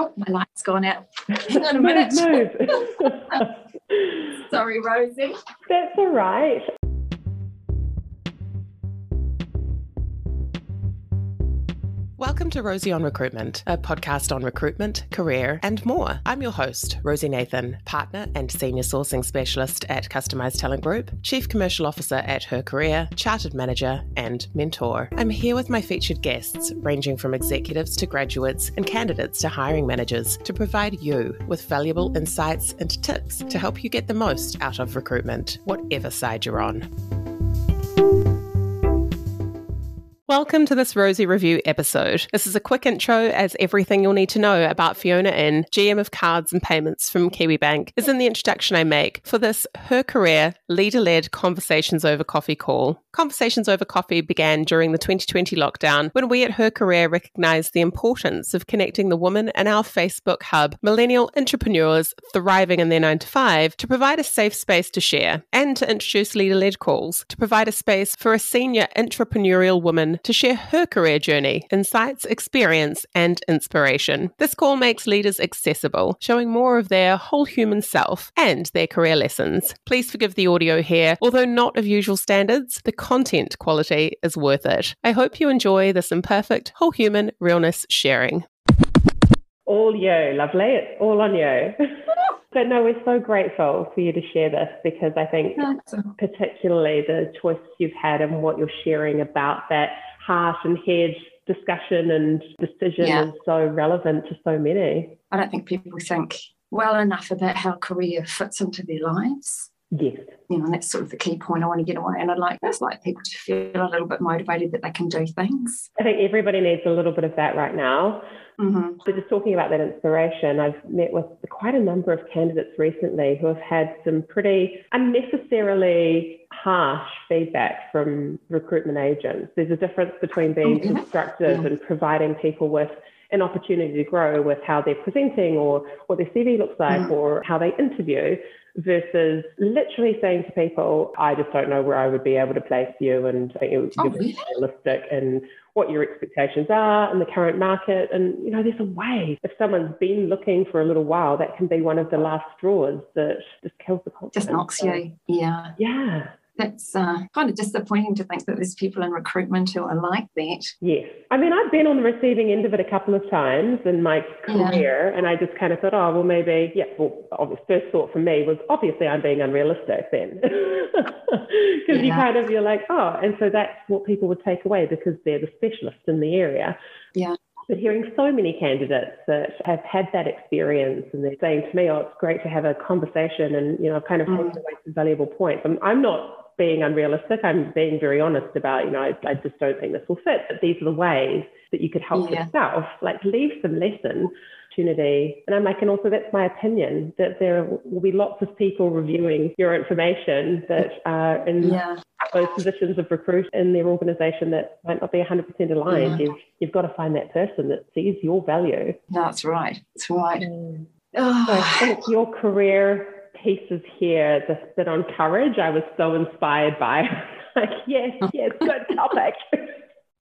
Oh, my light's gone out. Hang on a minute. Move. Sorry, Rosey. That's all right. Welcome to Rosey on Recruitment, a podcast on recruitment, career, and more. I'm your host, Rosey Nathan, partner and senior sourcing specialist at Customised Talent Group, chief commercial officer at Her Career, chartered manager, and mentor. I'm here with my featured guests, ranging from executives to graduates and candidates to hiring managers, to provide you with valuable insights and tips to help you get the most out of recruitment, whatever side you're on. Welcome to this Rosey Review episode. This is a quick intro as everything you'll need to know about Fiona Inn, GM of Cards and Payments from Kiwibank, is in the introduction I make for this Her Career leader led Conversations Over Coffee call. Conversations Over Coffee began during the 2020 lockdown when we at Her Career recognised the importance of connecting the women in our Facebook hub, millennial entrepreneurs thriving in their 9 to 5, to provide a safe space to share and to introduce leader led calls to provide a space for a senior entrepreneurial woman to share her career journey, insights, experience, and inspiration. This call makes leaders accessible, showing more of their whole human self and their career lessons. Please forgive the audio here. Although not of usual standards, the content quality is worth it. I hope you enjoy this imperfect, whole human realness sharing. All you, lovely. It's all on you. but no, we're so grateful for you to share this because I think, particularly the choice you've had and what you're sharing about that heart and head discussion and decision Yeah. is so relevant to so many. I don't think people think well enough about how career fits into their lives. Yes. You know, and that's sort of the key point I want to get away. And I'd like just like people to feel a little bit motivated that they can do things. I think everybody needs a little bit of that right now. hmm So just talking about that inspiration, I've met with quite a number of candidates recently who have had some pretty unnecessarily harsh feedback from recruitment agents. There's a difference between being yeah. constructive Yeah. and providing people with an opportunity to grow with how they're presenting or what their CV looks like Mm. or how they interview versus literally saying to people, I just don't know where I would be able to place you and I think you're Oh, really? realistic and what your expectations are in the current market. And, you know, there's a way. If someone's been looking for a little while, that can be one of the last straws that just kills the confidence. Just knocks So, you. Yeah. Yeah. That's uh, kind of disappointing to think that there's people in recruitment who are like that. Yes. I mean, I've been on the receiving end of it a couple of times in my Yeah. career, and I just kind of thought, oh, well, maybe, yeah, well, obvious, first thought for me was obviously I'm being unrealistic then. Because you Yeah. kind of, you're like, oh, and so that's what people would take away because they're the specialist in the area. Yeah. But hearing so many candidates that have had that experience and they're saying to me, oh, it's great to have a conversation and, you know, I've kind of Mm. taken away some valuable points. I'm, I'm not being unrealistic. I'm being very honest about, you know, I, I just don't think this will fit. But these are the ways that you could help Yeah. yourself, like leave some lesson opportunity. And I'm like, and also that's my opinion that there will be lots of people reviewing your information that are in Yeah. those positions of recruit in their organization that might not be 100% aligned. Yeah. You've, you've got to find that person that sees your value. That's right. That's right. Mm. Ah. So I Oh, think your career pieces here, the bit on courage, I was so inspired by. like, yes, yes, good topic.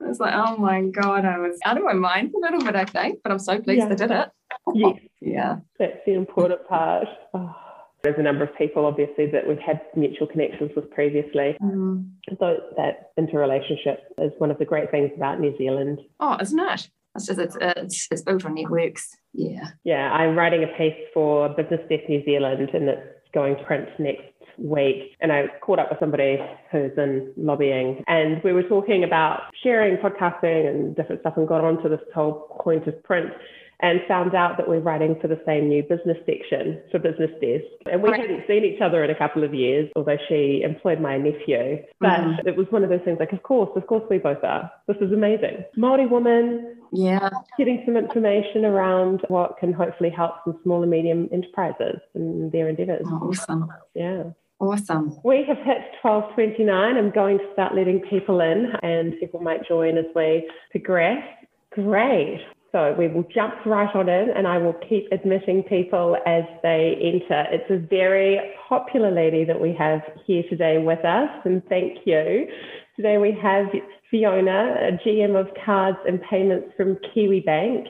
I was like, oh my God, I was out of my mind a little bit, I think, but I'm so pleased Yeah. I did it. yes, Yeah. that's the important part. Oh. There's a number of people, obviously, that we've had mutual connections with previously. Mm. So that interrelationship is one of the great things about New Zealand. Oh, isn't it? It's just, it's, it's, it's built on networks. Yeah. Yeah, I'm writing a piece for Business Desk New Zealand and it's going to print next week. And I caught up with somebody who's in lobbying and we were talking about sharing podcasting and different stuff and got onto this whole point of print and found out that we're writing for the same new business section for Business Desk. And we Right. hadn't seen each other in a couple of years, although she employed my nephew. But Mhm. it was one of those things like, of course, of course we both are. This is amazing. Māori woman, Yeah. getting some information around what can hopefully help some small and medium enterprises and their endeavours. Oh, awesome. Yeah. Awesome. We have hit 1229. I'm going to start letting people in and people might join as we progress. Great. So we will jump right on in and I will keep admitting people as they enter. It's a very popular lady that we have here today with us and thank you. Today we have Fiona, a GM of cards and payments from Kiwibank.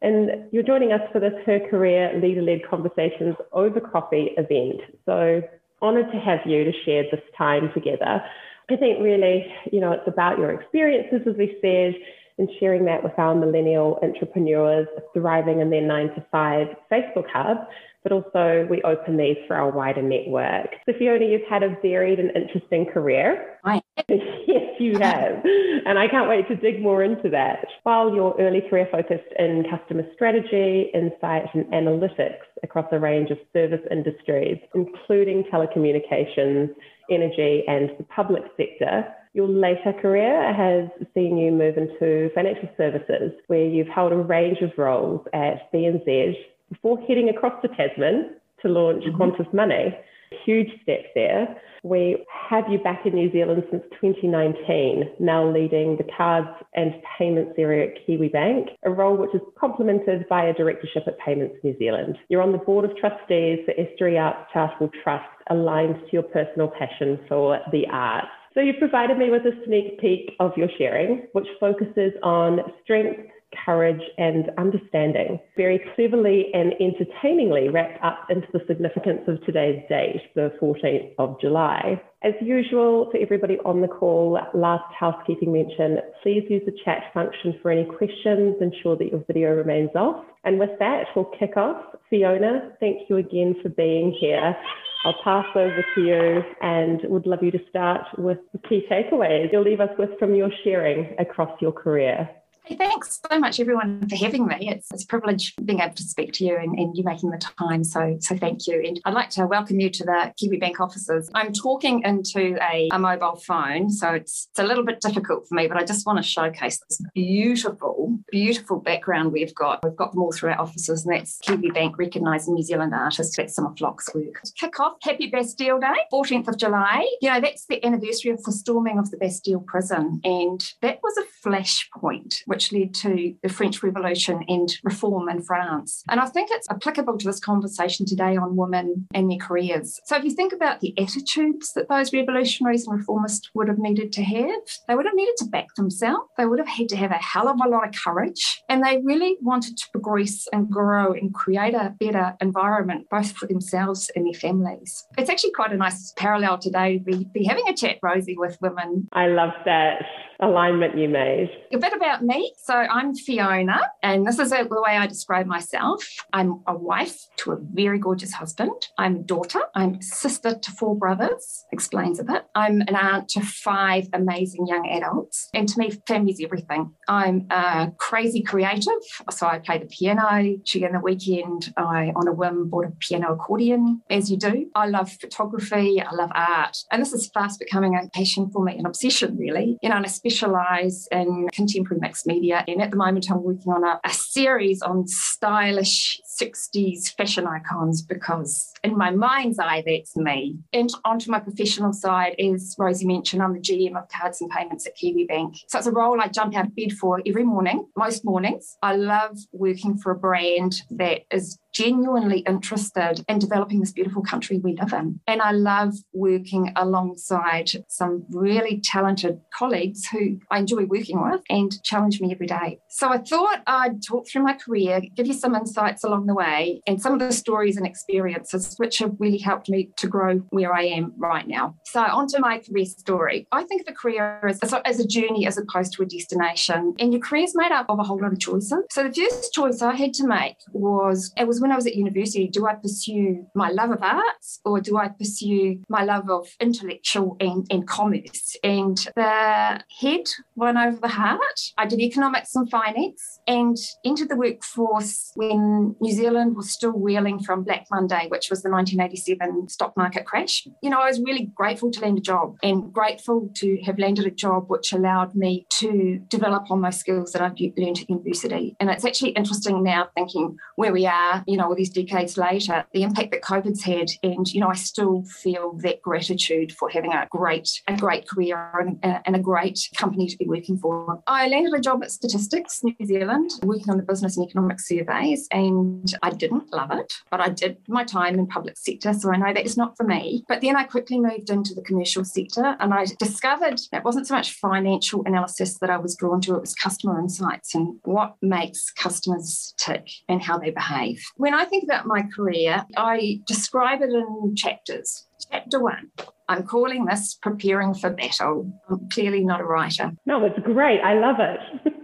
And you're joining us for this Her Career Leader Led Conversations over Coffee event. So, honoured to have you to share this time together. I think really, you know, it's about your experiences, as we said, and sharing that with our millennial entrepreneurs thriving in their nine to five Facebook hub, but also we open these for our wider network. So Fiona, you've had a varied and interesting career. I yes, you have. and I can't wait to dig more into that. While your early career focused in customer strategy, insight, and analytics across a range of service industries, including telecommunications, energy, and the public sector, your later career has seen you move into financial services, where you've held a range of roles at BNZ before heading across to Tasman to launch mm-hmm. Qantas Money. Huge step there. We have you back in New Zealand since 2019, now leading the cards and payments area at Kiwibank, a role which is complemented by a directorship at Payments New Zealand. You're on the board of trustees for Estuary Arts Charitable Trust, aligned to your personal passion for the arts. So you've provided me with a sneak peek of your sharing, which focuses on strength, courage, and understanding, very cleverly and entertainingly wrapped up into the significance of today's date, the 14th of July. As usual, for everybody on the call, last housekeeping mention, please use the chat function for any questions. Ensure that your video remains off. And with that, we'll kick off. Fiona, thank you again for being here. I'll pass over to you and would love you to start with the key takeaways you'll leave us with from your sharing across your career. Thanks so much, everyone, for having me. It's, it's a privilege being able to speak to you and, and, you making the time. So, so thank you. And I'd like to welcome you to the Kiwibank offices. I'm talking into a, a mobile phone, so it's, it's a little bit difficult for me, but I just want to showcase this beautiful, beautiful background we've got. We've got them all through our offices, and that's Kiwibank recognising New Zealand artists. That's some of Flock's work. Kick off, Happy Bastille Day, 14th of July. You know, that's the anniversary of the storming of the Bastille prison, and that was a flashpoint, which which led to the French Revolution and reform in France. And I think it's applicable to this conversation today on women and their careers. So if you think about the attitudes that those revolutionaries and reformists would have needed to have, they would have needed to back themselves. They would have had to have a hell of a lot of courage. And they really wanted to progress and grow and create a better environment, both for themselves and their families. It's actually quite a nice parallel today to be, be having a chat, Rosey, with women. I love that alignment you made. A bit about me. So I'm Fiona, and this is the way I describe myself. I'm a wife to a very gorgeous husband. I'm a daughter. I'm sister to four brothers, explains a bit. I'm an aunt to five amazing young adults. And to me, family's everything. I'm a crazy creative. So I play the piano. During the weekend, I, on a whim, bought a piano accordion, as you do. I love photography. I love art. And this is fast becoming a passion for me, an obsession, really. You know, and I specialize in contemporary mixed media. And at the moment, I'm working on a, a series on stylish 60s fashion icons because in my mind's eye, that's me. And onto my professional side, as Rosey mentioned, I'm the GM of cards and payments at Kiwibank. So it's a role I jump out of bed for every morning, most mornings. I love working for a brand that is genuinely interested in developing this beautiful country we live in. And I love working alongside some really talented colleagues who I enjoy working with and challenge me every day. So I thought I'd talk through my career, give you some insights along the way, and some of the stories and experiences which have really helped me to grow where I am right now. So, onto my career story. I think of a career as, as a journey as opposed to a destination, and your career is made up of a whole lot of choices. So, the first choice I had to make was it was when I was at university do I pursue my love of arts or do I pursue my love of intellectual and, and commerce? And the head won over the heart. I did economics and finance and entered the workforce when New Zealand was still reeling from Black Monday, which was the 1987 stock market crash. You know, I was really grateful to land a job and grateful to have landed a job which allowed me to develop on those skills that I've learned at university. And it's actually interesting now thinking where we are, you know, all these decades later, the impact that COVID's had. And, you know, I still feel that gratitude for having a great, a great career and, uh, and a great company to be working for. I landed a job at Statistics New Zealand, working on the business and economic surveys. And I didn't love it, but I did my time in public sector. So I know that it's not for me. But then I quickly moved into the commercial sector and I discovered that wasn't so much financial analysis that I was drawn to, it was customer insights and what makes customers tick and how they behave. When I think about my career, I describe it in chapters. Chapter one, I'm calling this Preparing for Battle. I'm clearly not a writer. No, it's great. I love it.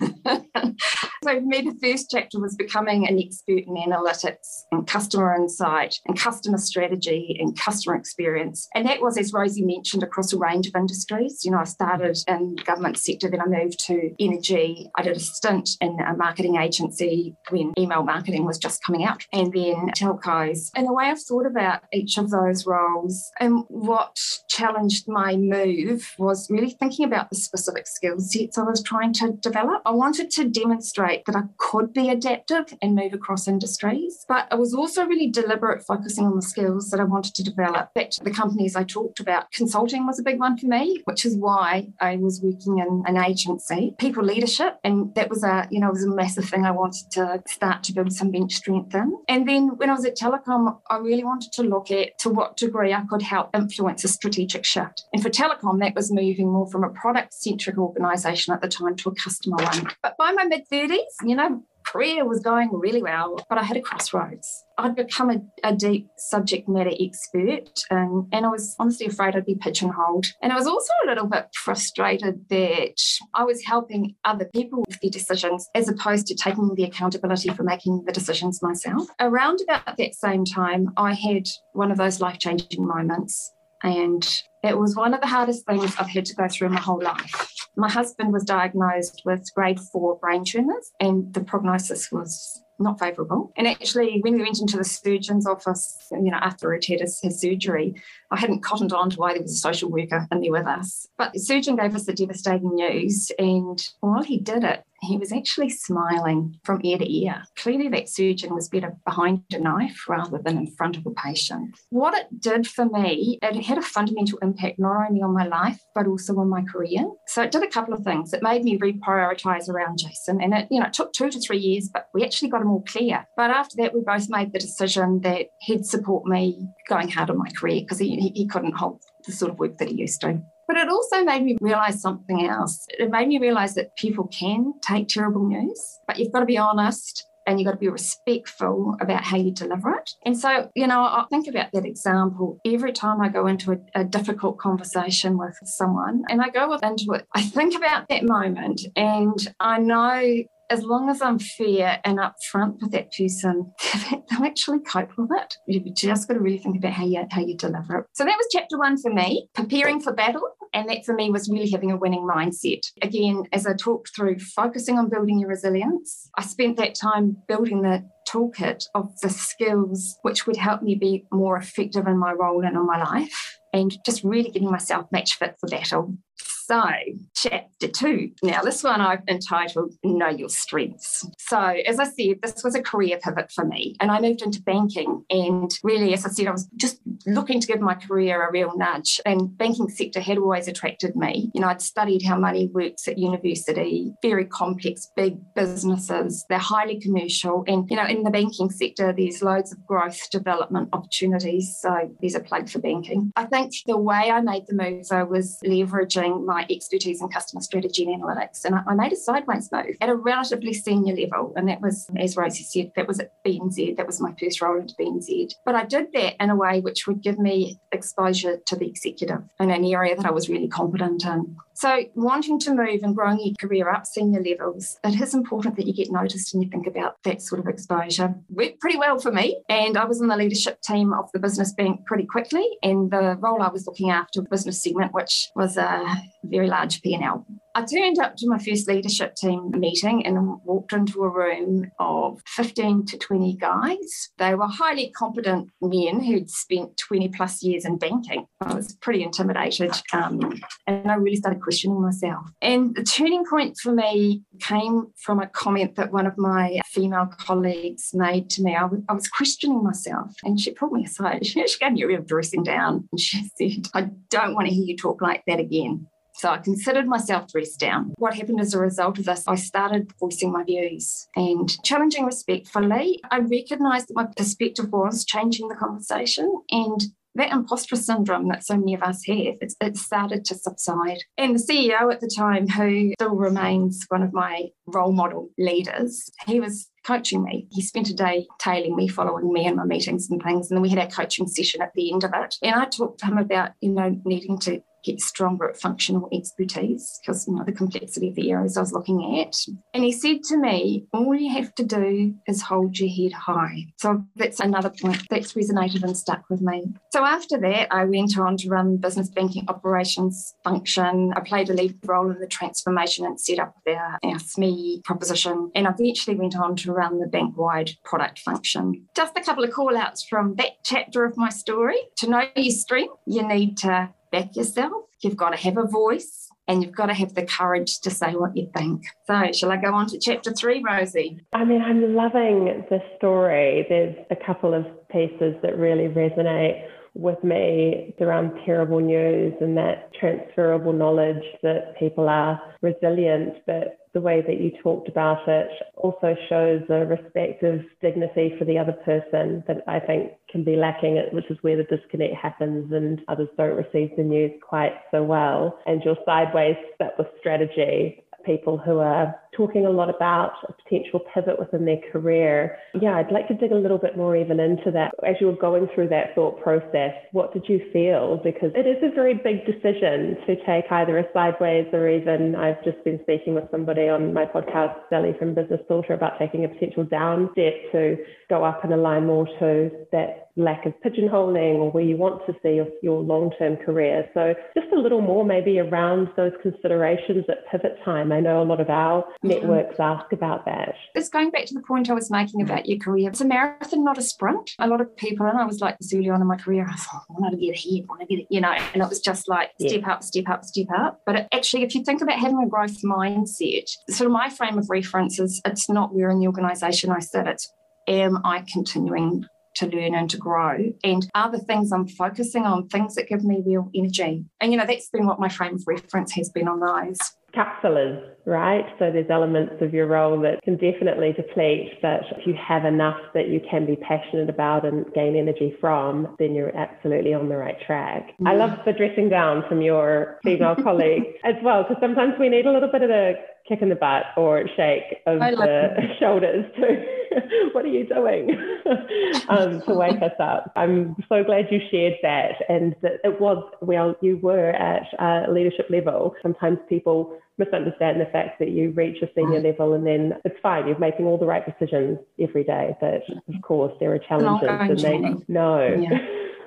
so for me, the first chapter was becoming an expert in analytics and customer insight and customer strategy and customer experience. And that was, as Rosey mentioned, across a range of industries. You know, I started in the government sector, then I moved to energy. I did a stint in a marketing agency when email marketing was just coming out, and then telcos. And the way I've thought about each of those roles and what challenged my move was really thinking about the specific skill sets I was trying to develop. I wanted to demonstrate that I could be adaptive and move across industries, but I was also really deliberate focusing on the skills that I wanted to develop. Back to the companies I talked about, consulting was a big one for me, which is why I was working in an agency, people leadership, and that was a you know was a massive thing I wanted to start to build some bench strength in. And then when I was at Telecom, I really wanted to look at to what degree I could help influence a strategic shift. And for Telecom, that was moving more from a product centric organisation at the time to a customer one. But by my mid 30s, you know, career was going really well, but I had a crossroads. I'd become a, a deep subject matter expert, and, and I was honestly afraid I'd be pigeonholed. And I was also a little bit frustrated that I was helping other people with their decisions as opposed to taking the accountability for making the decisions myself. Around about that same time, I had one of those life changing moments. And it was one of the hardest things I've had to go through my whole life. My husband was diagnosed with grade four brain tumours, and the prognosis was not favourable. And actually, when we went into the surgeon's office, you know, after he'd had his, his, surgery, I hadn't cottoned on to why there was a social worker in there with us. But the surgeon gave us the devastating news, and while he did it, he was actually smiling from ear to ear. Clearly, that surgeon was better behind a knife rather than in front of a patient. What it did for me, it had a fundamental impact not only on my life, but also on my career. So it did a couple of things. It made me reprioritize around Jason, and it, you know, it took two to three years, but we actually got him all clear. But after that, we both made the decision that he'd support me going hard on my career because he, he, couldn't hold the sort of work that he used to. But it also made me realize something else. It made me realize that people can take terrible news, but you've got to be honest and you've got to be respectful about how you deliver it. And so, you know, I think about that example every time I go into a, a, difficult conversation with someone and I go into it, I think about that moment and I know as long as I'm fair and upfront with that person, they'll actually cope with it. You've just got to really think about how you how you deliver it. So that was chapter one for me, preparing for battle. And that for me was really having a winning mindset. Again, as I talked through, focusing on building your resilience. I spent that time building the toolkit of the skills which would help me be more effective in my role and in my life and just really getting myself match fit for battle. So, chapter two. Now, this one I've entitled Know Your Strengths. So, as I said, this was a career pivot for me, and I moved into banking. And really, as I said, I was just looking to give my career a real nudge. And banking sector had always attracted me. You know, I'd studied how money works at university, very complex, big businesses. They're highly commercial, and you know, in the banking sector, there's loads of growth development opportunities. So, there's a plug for banking. I think the way I made the move though was leveraging my my expertise in customer strategy and analytics. And I, made a sideways move at a relatively senior level. And that was, as Rosey said, that was at BNZ. That was my first role into BNZ. But I did that in a way which would give me exposure to the executive in an area that I was really competent in. So, wanting to move and growing your career up senior levels, it is important that you get noticed and you think about that sort of exposure. Worked pretty well for me, and I was in the leadership team of the business bank pretty quickly. And the role I was looking after, business segment, which was a very large P&L. I turned up to my first leadership team meeting and walked into a room of 15 to 20 guys. They were highly competent men who'd spent 20 plus years in banking. I was pretty intimidated um, and I really started questioning myself. And the turning point for me came from a comment that one of my female colleagues made to me. I, w- I was questioning myself and she pulled me aside. She, she gave me a real dressing down and she said, I don't want to hear you talk like that again. So I considered myself dressed down. What happened as a result of this, I started voicing my views and challenging respectfully. I recognised that my perspective was changing the conversation and that imposter syndrome that so many of us have, it started to subside. And the CEO at the time, who still remains one of my role model leaders, he was coaching me. He spent a day tailing me, following me in my meetings and things. And then we had our coaching session at the end of it. And I talked to him about, you know, needing to get stronger at functional expertise because you know the complexity of the areas I was looking at. And he said to me, all you have to do is hold your head high. So that's another point that's resonated and stuck with me. So after that, I went on to run business banking operations function. I played a lead role in the transformation and set up our, our SME proposition. And I eventually went on to run the bank wide product function. Just a couple of call outs from that chapter of my story. To know your strength, you need to back yourself. You've got to have a voice and you've got to have the courage to say what you think. So, shall I go on to chapter three, Rosey? I mean, I'm loving this story. There's a couple of pieces that really resonate with me around terrible news and that transferable knowledge that people are resilient, but the way that you talked about it also shows a respect of dignity for the other person that I think can be lacking, which is where the disconnect happens and others don't receive the news quite so well. And your sideways step with strategy people who are talking a lot about a potential pivot within their career. Yeah, I'd like to dig a little bit more even into that. As you were going through that thought process, what did you feel? Because it is a very big decision to take either a sideways or even I've just been speaking with somebody on my podcast, Sally from Business Filter, about taking a potential down step to go up and align more to that lack of pigeonholing or where you want to see your, your long-term career. So just a little more maybe around those considerations at pivot time. I know a lot of our mm-hmm. networks ask about that. It's going back to the point I was making about your career. It's a marathon, not a sprint. A lot of people, and I was like this early on in my career, I thought, I want to get ahead, I want to get, you know, and it was just like step yeah. up, step up, step up. But it, actually, if you think about having a growth mindset, sort of my frame of reference is it's not where in the organization I sit, it's am I continuing to learn and to grow and other things I'm focusing on, things that give me real energy. And, you know, that's been what my frame of reference has been on those. Capsulas, right? So there's elements of your role that can definitely deplete, but if you have enough that you can be passionate about and gain energy from, then you're absolutely on the right track. Mm. I love the dressing down from your female colleague as well, because sometimes we need a little bit of a kick in the butt or shake of the shoulders to what are you doing um, to wake us up. I'm so glad you shared that and that it was, well, you were at a leadership level. Sometimes people misunderstand the fact that you reach a senior level and then it's fine, you're making all the right decisions every day. But of course, there are challenges and they know. Yeah.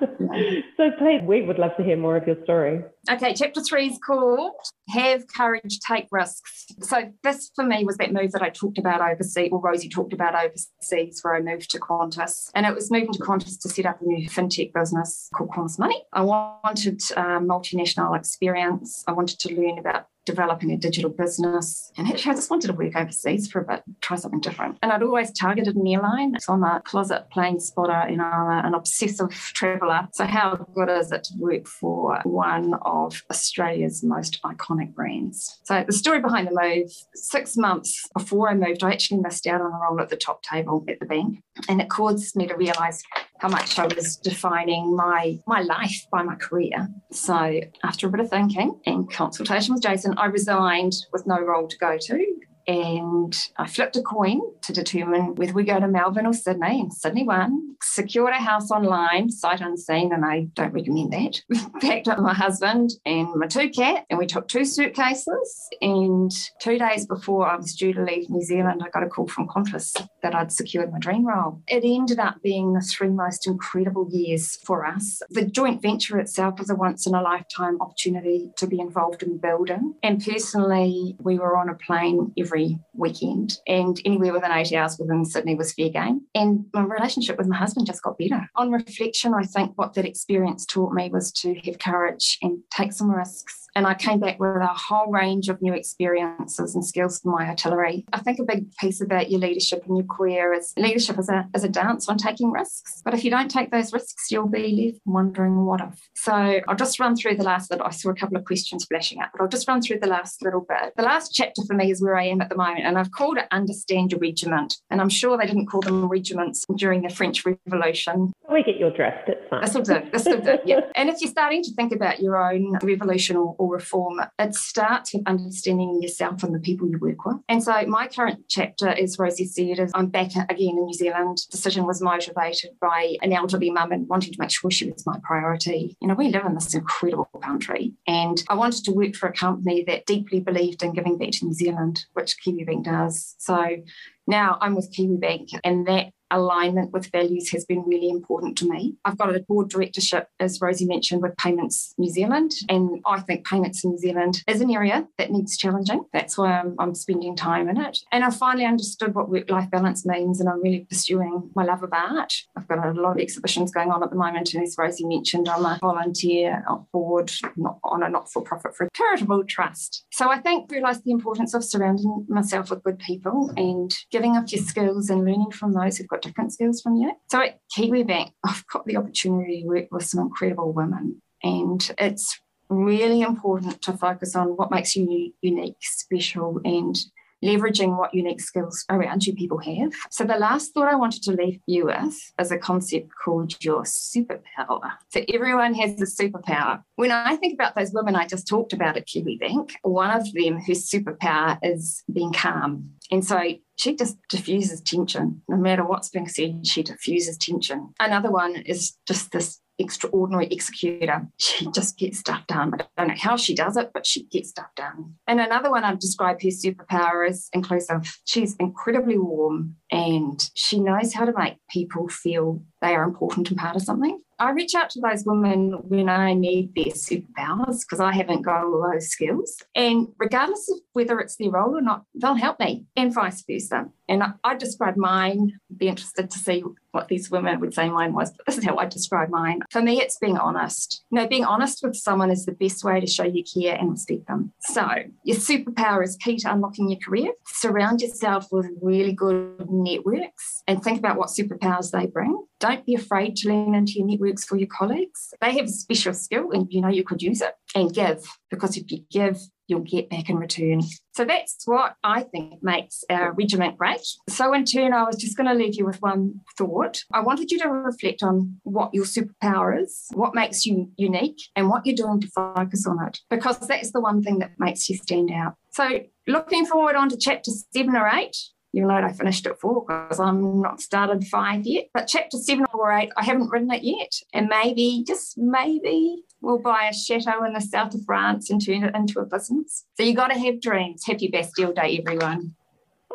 so please, we would love to hear more of your story. Okay, chapter three is called Have Courage, Take Risks. So this for me was that move that I talked about overseas, or Rosey talked about overseas, where I moved to Qantas. And it was moving to Qantas to set up a new fintech business called Qantas Money. I wanted um, multinational experience. I wanted to learn about developing a digital business. And actually, I just wanted to work overseas for a bit, try something different. And I'd always targeted an airline. So I'm a closet plane spotter and I'm an obsessive traveller. So how good is it to work for one of Australia's most iconic brands? So the story behind the move, six months before I moved, I actually missed out on a role at the top table at the bank. And it caused me to realise how much I was defining my my life by my career. So after a bit of thinking and consultation with Jason, I resigned with no role to go to and I flipped a coin to determine whether we go to Melbourne or Sydney. And Sydney won. Secured a house online, sight unseen, and I don't recommend that. Packed up my husband and my two cats, and we took two suitcases. And two days before I was due to leave New Zealand, I got a call from Qantas that I'd secured my dream role. It ended up being the three most incredible years for us. The joint venture itself was a once in a lifetime opportunity to be involved in building. And personally, we were on a plane every every weekend. And anywhere within eight hours within Sydney was fair game. And my relationship with my husband just got better. On reflection, I think what that experience taught me was to have courage and take some risks And I came back with a whole range of new experiences and skills for my artillery. I think a big piece about your leadership and your career is leadership is a, is a dance on taking risks. But if you don't take those risks, you'll be left wondering what if. So I'll just run through the last little, I saw a couple of questions flashing up, but I'll just run through the last little bit. The last chapter for me is where I am at the moment, and I've called it Understand Your Regiment. And I'm sure they didn't call them regiments during the French Revolution. We get your drift, it's fine. This will do, this will do, yeah. And if you're starting to think about your own revolution or, or reform, it starts with understanding yourself and the people you work with. And so my current chapter, as Rosey said, is I'm back again in New Zealand. The decision was motivated by an elderly mum and wanting to make sure she was my priority. You know, we live in this incredible country, and I wanted to work for a company that deeply believed in giving back to New Zealand, which Kiwibank does. So now I'm with Kiwibank, and that alignment with values has been really important to me. I've got a board directorship, as Rosey mentioned, with Payments New Zealand. And I think Payments New Zealand is an area that needs challenging. That's why I'm, I'm spending time in it. And I finally understood what work life balance means. And I'm really pursuing my love of art. I've got a lot of exhibitions going on at the moment. And as Rosey mentioned, I'm a volunteer board not on a not for profit for a charitable trust. So I think realised the importance of surrounding myself with good people and giving up your skills and learning from those who've got different skills from you. So at Kiwibank, I've got the opportunity to work with some incredible women, and it's really important to focus on what makes you unique, special, and leveraging what unique skills around you people have. So, the last thought I wanted to leave you with is a concept called your superpower. So, everyone has a superpower. When I think about those women I just talked about at Kiwibank, one of them whose superpower is being calm. And so she just diffuses tension. No matter what's being said, she diffuses tension. Another one is just this extraordinary executor. She just gets stuff done. I don't know how she does it, but she gets stuff done. And another one I've described her superpower is inclusive. She's incredibly warm and she knows how to make people feel they are important and part of something. I reach out to those women when I need their superpowers because I haven't got all those skills. And regardless of whether it's their role or not, they'll help me and vice versa. And I, I describe mine, be interested to see what these women would say mine was, but this is how I describe mine. For me, it's being honest. You know, being honest with someone is the best way to show you care and respect them. So, your superpower is key to unlocking your career. Surround yourself with really good networks and think about what superpowers they bring. Don't be afraid to lean into your networks for your colleagues. They have a special skill and you know you could use it and give because if you give, you'll get back in return. So that's what I think makes our regiment great. So, in turn, I was just going to leave you with one thought. I wanted you to reflect on what your superpower is, what makes you unique, and what you're doing to focus on it, because that's the one thing that makes you stand out. So, looking forward on to chapter seven or eight, You'll note I finished at four because I'm not started five yet. But chapter seven or eight, I haven't written it yet. And maybe, just maybe, we'll buy a chateau in the south of France and turn it into a business. So you got to have dreams. Happy Bastille Day, everyone.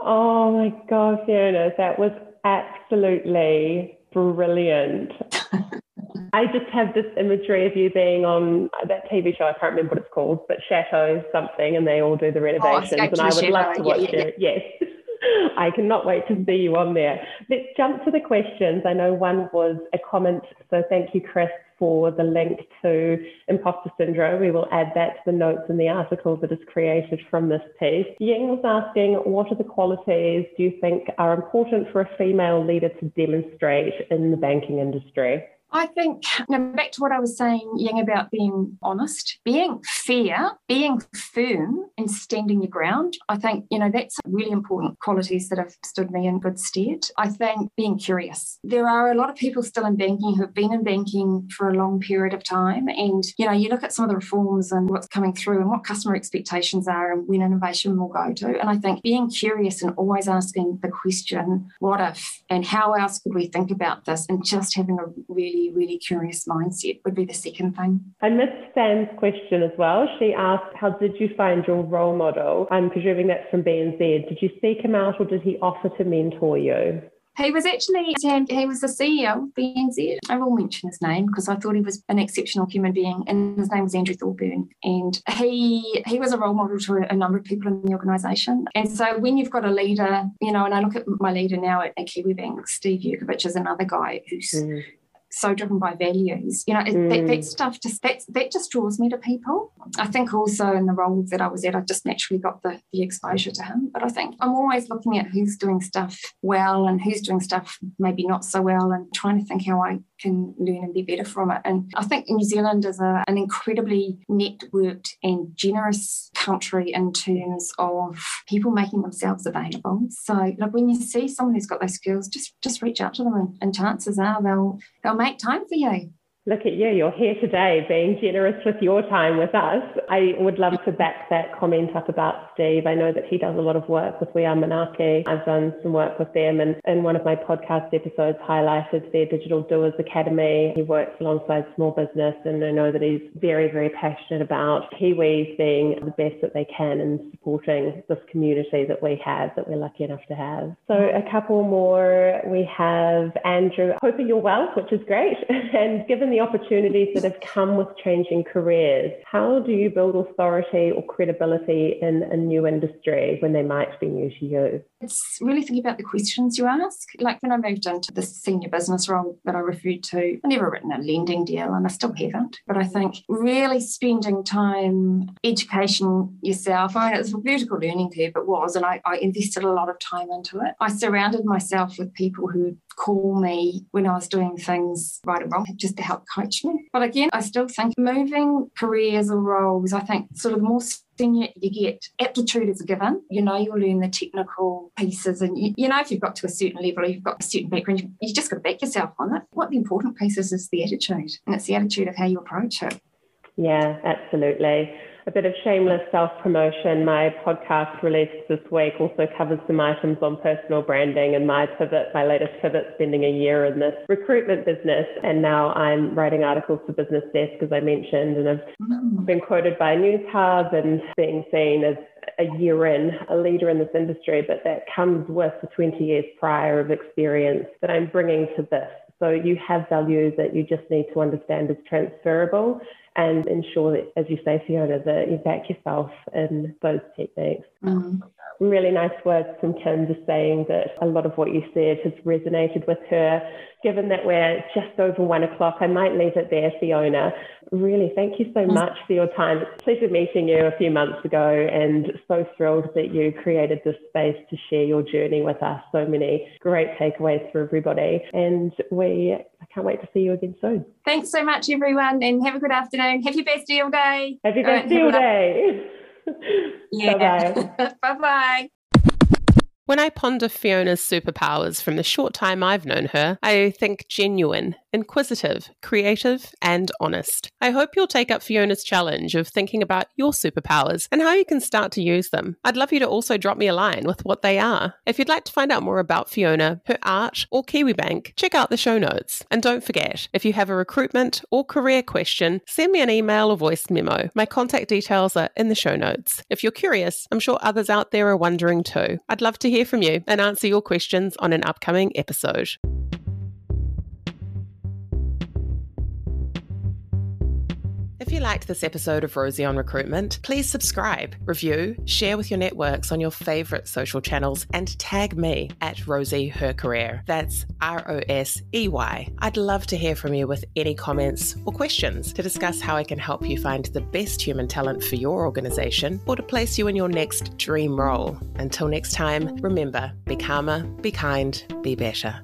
Oh my God, Fiona, that was absolutely brilliant. I just have this imagery of you being on that TV show. I can't remember what it's called, but Chateau something, and they all do the oh, renovations. Oh, and I would Chateau. love to watch yeah, yeah, yeah. Yes. I cannot wait to see you on there. Let's jump to the questions. I know one was a comment, so thank you, Chris, for the link to imposter syndrome. We will add that to the notes in the article that is created from this piece. Ying was asking, what are the qualities do you think are important for a female leader to demonstrate in the banking industry? I think, you know, back to what I was saying, Ying, about being honest, being fair, being firm, and standing your ground. I think, you know, that's really important qualities that have stood me in good stead. I think being curious. There are a lot of people still in banking who have been in banking for a long period of time. And, you know, you look at some of the reforms and what's coming through and what customer expectations are and when innovation will go to. And I think being curious and always asking the question, what if, and how else could we think about this, and just having a really really, really curious mindset would be the second thing. I missed Sam's question as well. She asked, How did you find your role model? I'm presuming that's from BNZ. Did you seek him out or did he offer to mentor you? He was actually, he was the CEO of BNZ. I will mention his name because I thought he was an exceptional human being, and his name was Andrew Thorburn. And he he was a role model to a number of people in the organisation. And so when you've got a leader, you know, and I look at my leader now at, at Kiwibank, Steve Jurkovich is another guy who's mm so driven by values. You know, mm. that, that, stuff just that that just draws me to people. I think also in the role that I was at, I just naturally got the, the exposure to him. But I think I'm always looking at who's doing stuff well and who's doing stuff maybe not so well, and trying to think how I can learn and be better from it. And I think New Zealand is a, an incredibly networked and generous country in terms of people making themselves available. So, like when you see someone who's got those skills, just just reach out to them, and, and chances are they'll they'll make time for you. Look at you, you're here today being generous with your time with us. I would love to back that comment up about Steve. I know that he does a lot of work with We Are Manaaki. I've done some work with them, and in one of my podcast episodes, highlighted their Digital Doers Academy. He works alongside small business, and I know that he's very, very passionate about Kiwis being the best that they can and supporting this community that we have, that we're lucky enough to have. So, a couple more. We have Andrew, hoping you're well, which is great. and given the opportunities that have come with changing careers, how do you build authority or credibility in a new industry when they might be new to you? It's really thinking about the questions you ask. Like when I moved into the senior business role that I referred to, I never written a lending deal and I still haven't. But I think really spending time educating yourself. I mean, it's a vertical learning curve, it was, and I, I invested a lot of time into it. I surrounded myself with people who call me when I was doing things right or wrong, just to help coach me. But again, I still think moving careers or roles, I think sort of more senior you get, aptitude is a given. You know, you'll learn the technical pieces, and you, you know, if you've got to a certain level, or you've got a certain background, you, you just got to back yourself on it. What the important piece is, is the attitude, and it's the attitude of how you approach it. Yeah, absolutely a bit of shameless self promotion. My podcast released this week also covers some items on personal branding and my pivot, my latest pivot, spending a year in this recruitment business. And now I'm writing articles for Business Desk, as I mentioned, and I've mm. been quoted by News Hub and being seen as a year in, a leader in this industry, but that comes with the 20 years prior of experience that I'm bringing to this. So you have values that you just need to understand is transferable and ensure that, as you say, Fiona, that you back yourself in those techniques. Mm-hmm. Mm. Really nice words from Kim just saying that a lot of what you said has resonated with her. Given that we're just over one o'clock, I might leave it there, Fiona. Really, thank you so much for your time. It's a pleasure meeting you a few months ago and so thrilled that you created this space to share your journey with us. So many great takeaways for everybody. And we I can't wait to see you again soon. Thanks so much, everyone, and have a good afternoon. Bastille Day. Best deal day. yeah. Bye bye. bye bye. When I ponder Fiona's superpowers from the short time I've known her, I think genuine, inquisitive, creative, and honest. I hope you'll take up Fiona's challenge of thinking about your superpowers and how you can start to use them. I'd love you to also drop me a line with what they are. If you'd like to find out more about Fiona, her art, or Kiwibank, check out the show notes. And don't forget, if you have a recruitment or career question, send me an email or voice memo. My contact details are in the show notes. If you're curious, I'm sure others out there are wondering too. I'd love to hear from you and answer your questions on an upcoming episode. If you liked this episode of Rosey on Recruitment, please subscribe, review, share with your networks on your favourite social channels, and tag me at Rosey Her Career. That's R O S E Y. I'd love to hear from you with any comments or questions to discuss how I can help you find the best human talent for your organisation or to place you in your next dream role. Until next time, remember be calmer, be kind, be better.